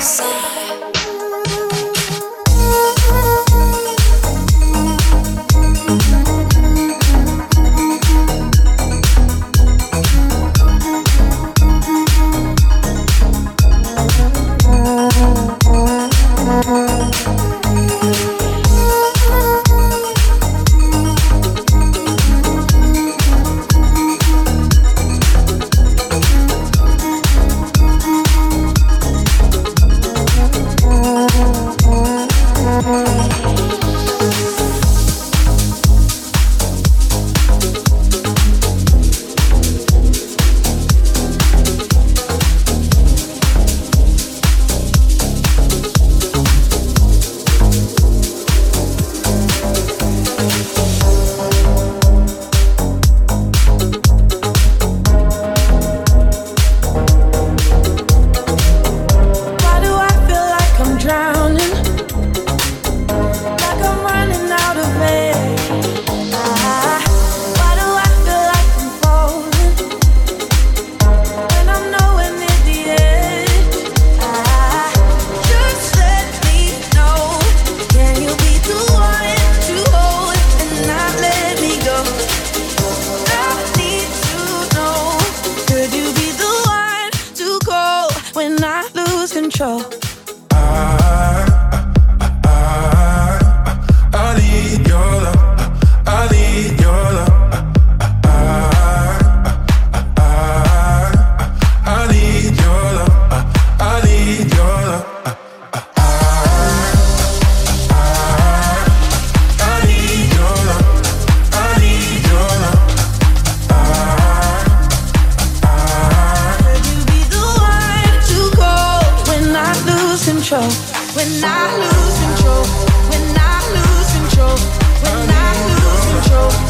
So. control. When I lose control. When I lose control. When I lose control.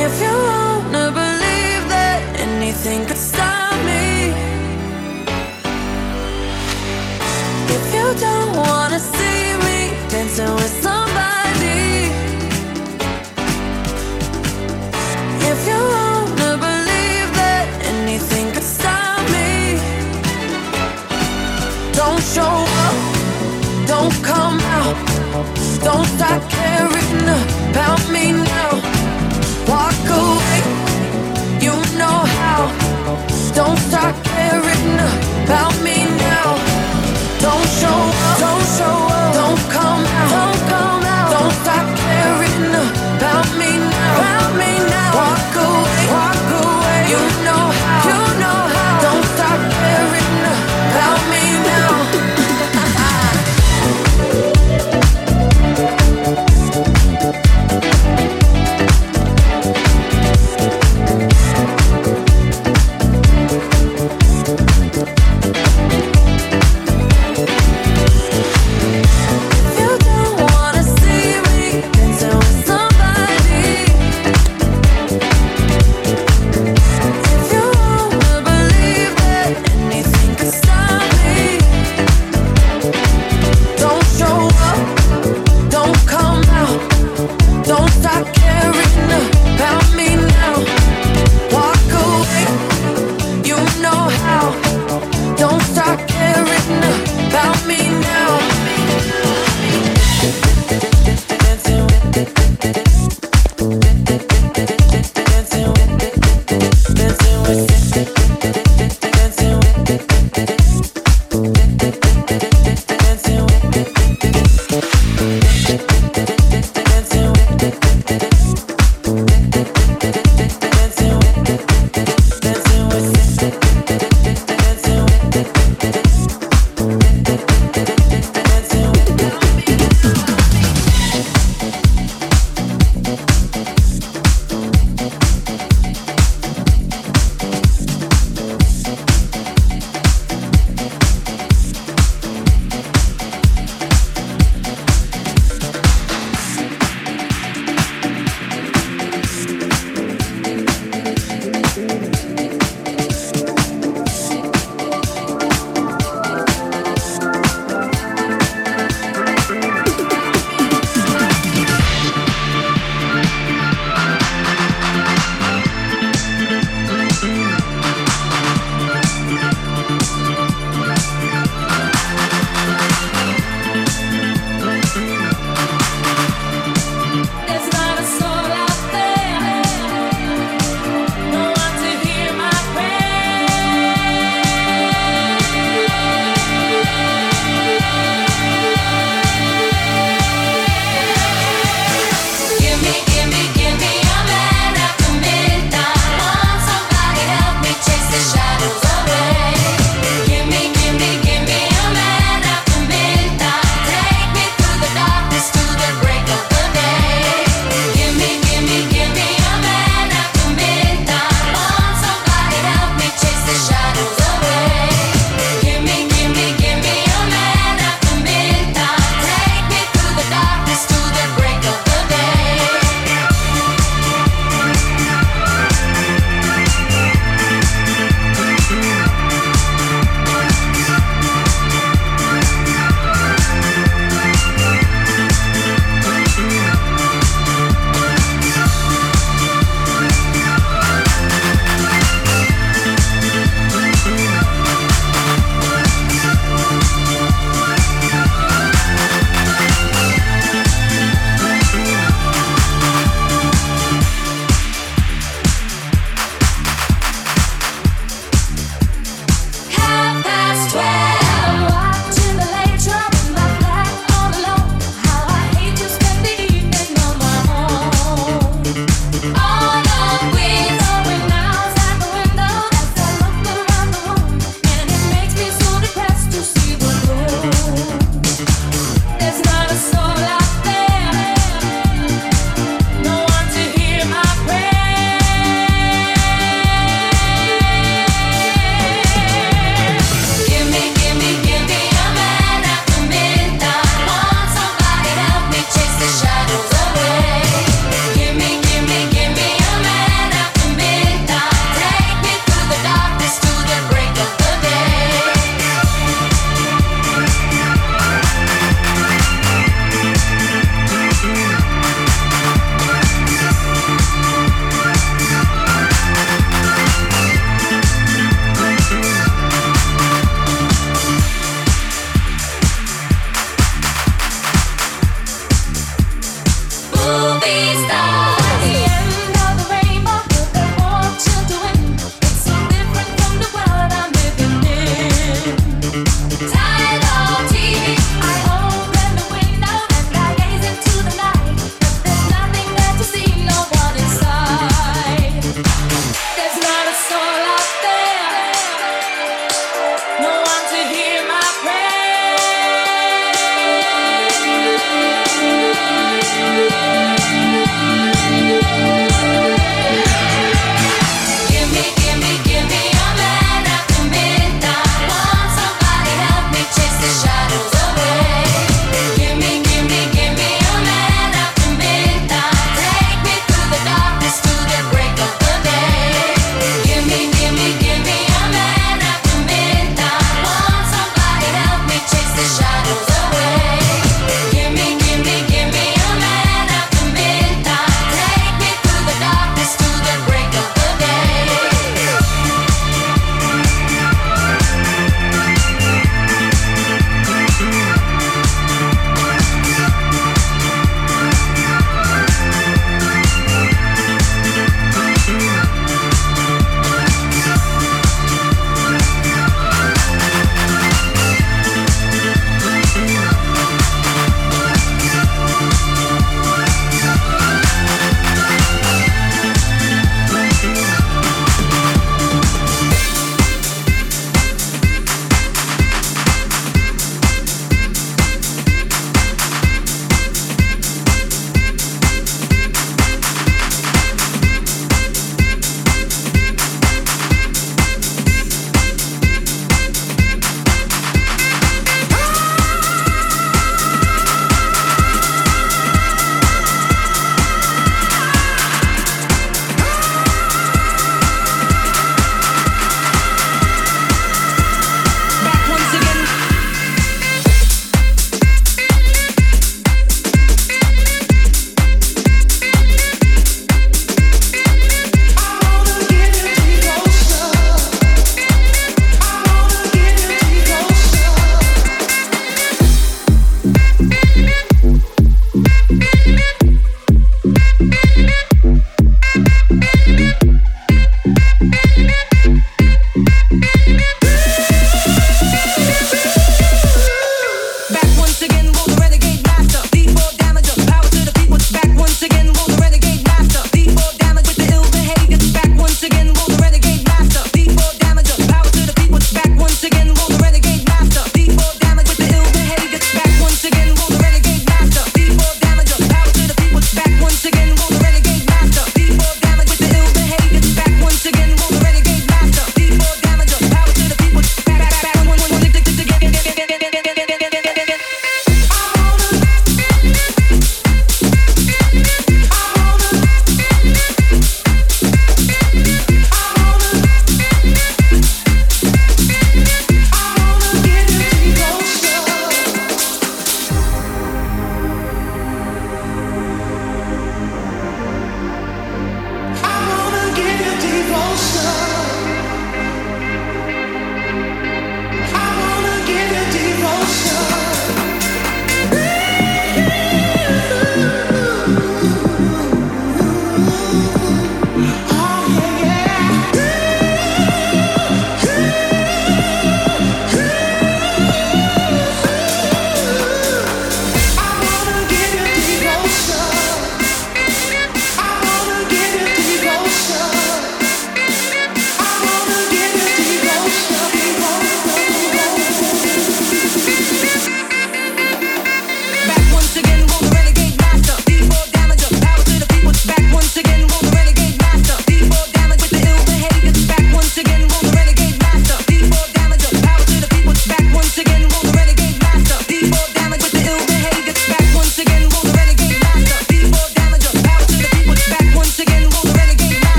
If you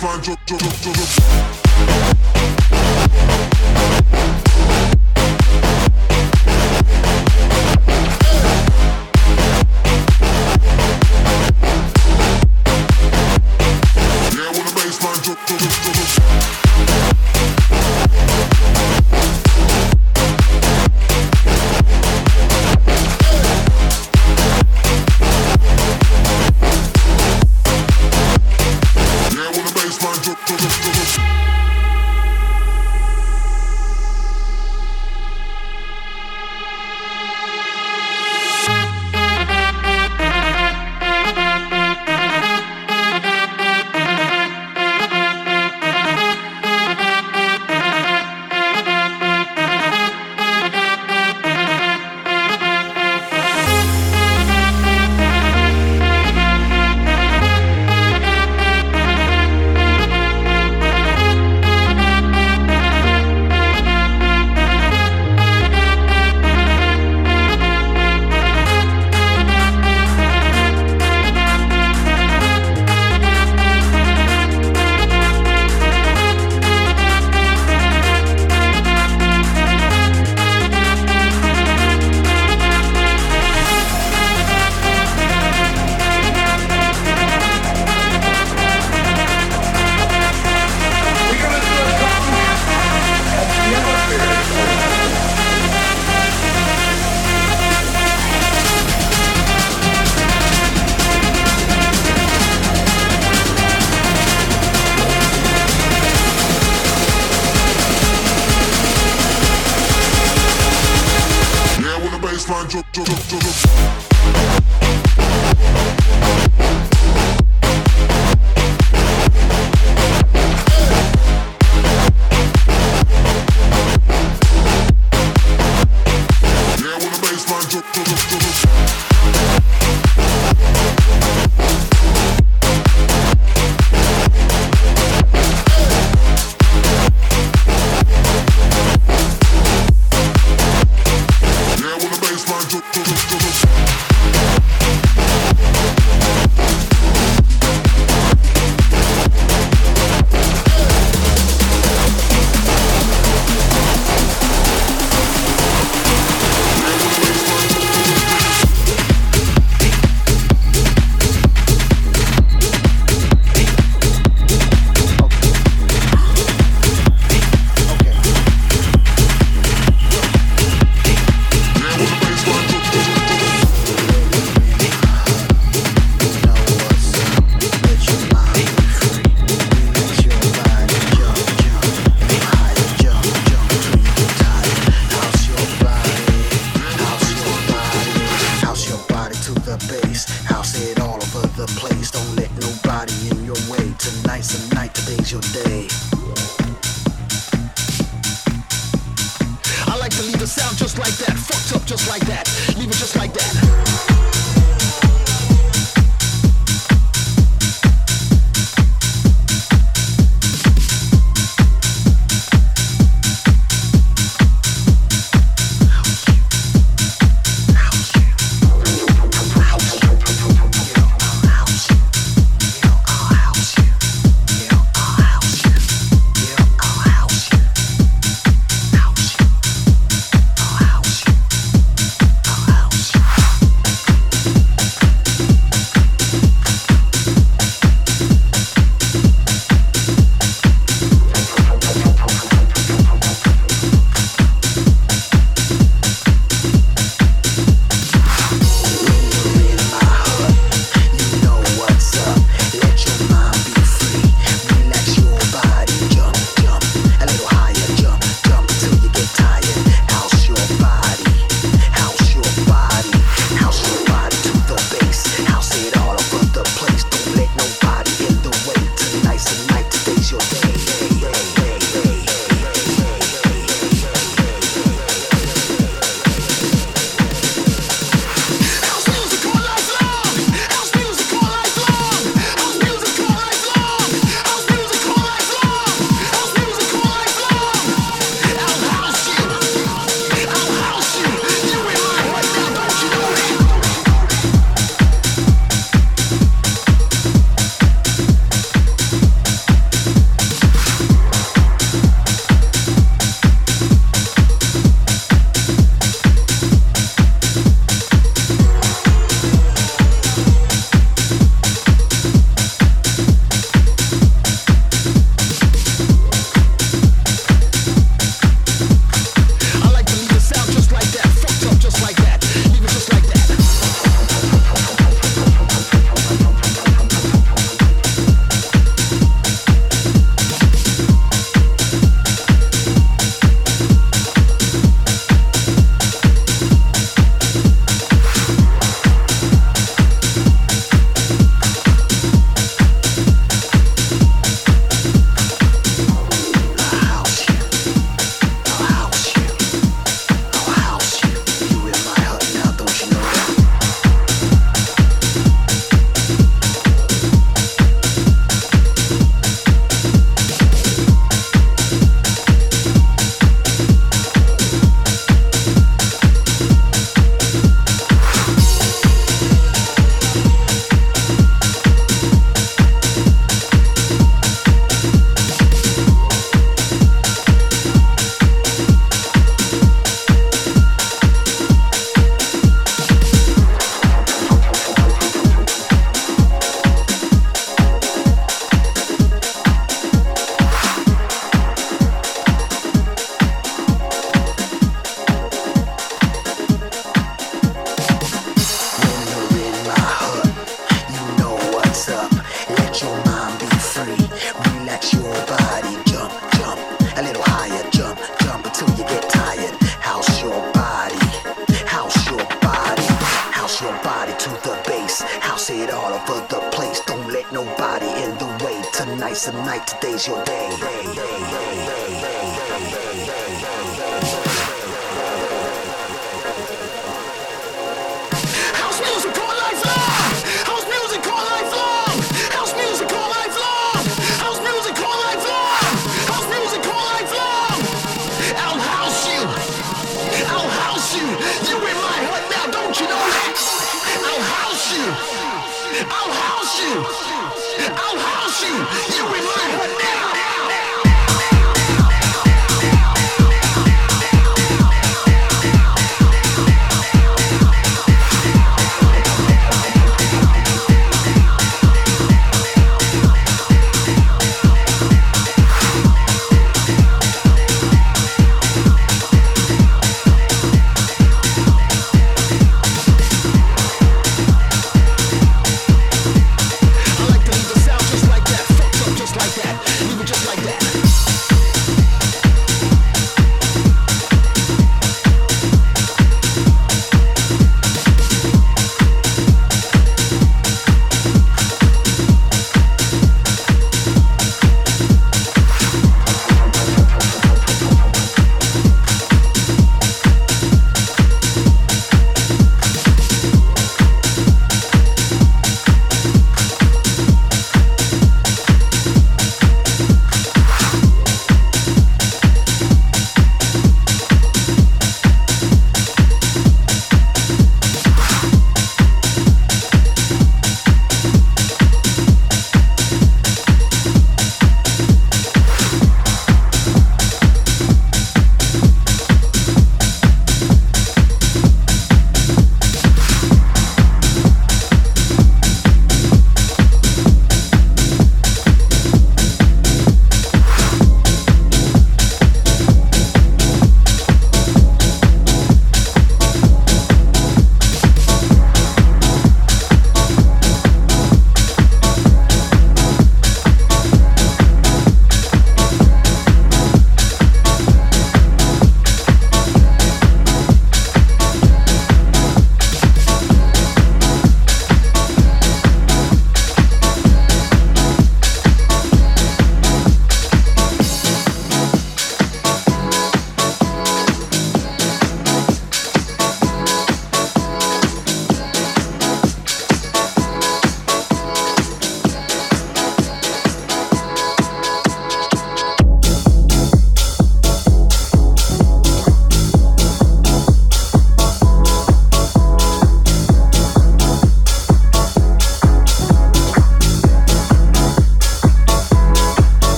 baseline. Jump, jump, jump, jump, jump.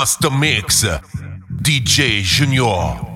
Master Mix, DJ Junior.